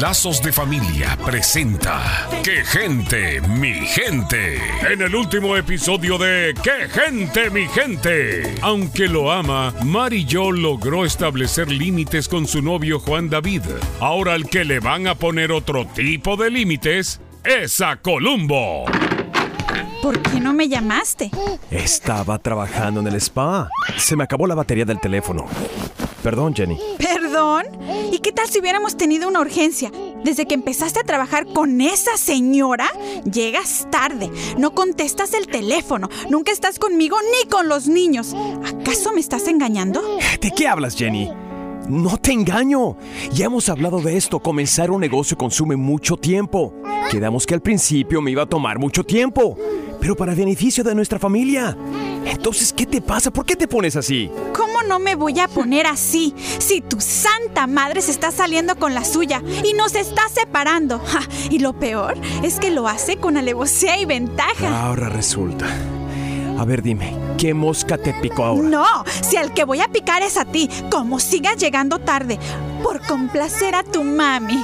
Lazos de Familia presenta ¡Qué gente, mi gente! En el último episodio de ¡Qué gente, mi gente! Aunque lo ama, Mari Jo logró establecer límites con su novio Juan David. Ahora el que le van a poner otro tipo de límites es a Columbo. ¿Por qué no me llamaste? Estaba trabajando en el spa. Se me acabó la batería del teléfono. Perdón, Jenny. ¿Perdón? ¿Y qué tal si hubiéramos tenido una urgencia? Desde que empezaste a trabajar con esa señora, llegas tarde, no contestas el teléfono, nunca estás conmigo ni con los niños. ¿Acaso me estás engañando? ¿De qué hablas, Jenny? No te engaño. Ya hemos hablado de esto. Comenzar un negocio consume mucho tiempo. Quedamos que al principio me iba a tomar mucho tiempo, pero para beneficio de nuestra familia. Entonces, ¿qué te pasa? ¿Por qué te pones así? ¿Cómo no me voy a poner así si tu santa madre se está saliendo con la suya y nos está separando? y lo peor es que lo hace con alevosía y ventaja. Ahora resulta. A ver, dime, ¿qué mosca te picó ahora? No, si al que voy a picar es a ti, como sigas llegando tarde, por complacer a tu mami.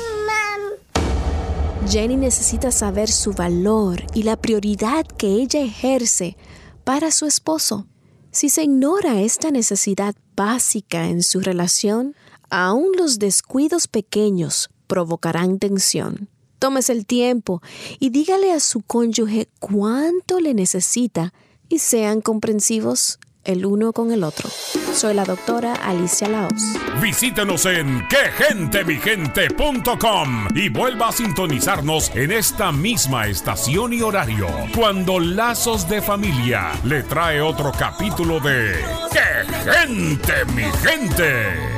Jenny necesita saber su valor y la prioridad que ella ejerce para su esposo. Si se ignora esta necesidad básica en su relación, aún los descuidos pequeños provocarán tensión. Tómese el tiempo y dígale a su cónyuge cuánto le necesita y sean comprensivos el uno con el otro. Soy la doctora Alicia Laos. Visítenos en quegentemigente.com y vuelva a sintonizarnos en esta misma estación y horario cuando Lazos de Familia le trae otro capítulo de ¡Qué gente, mi gente!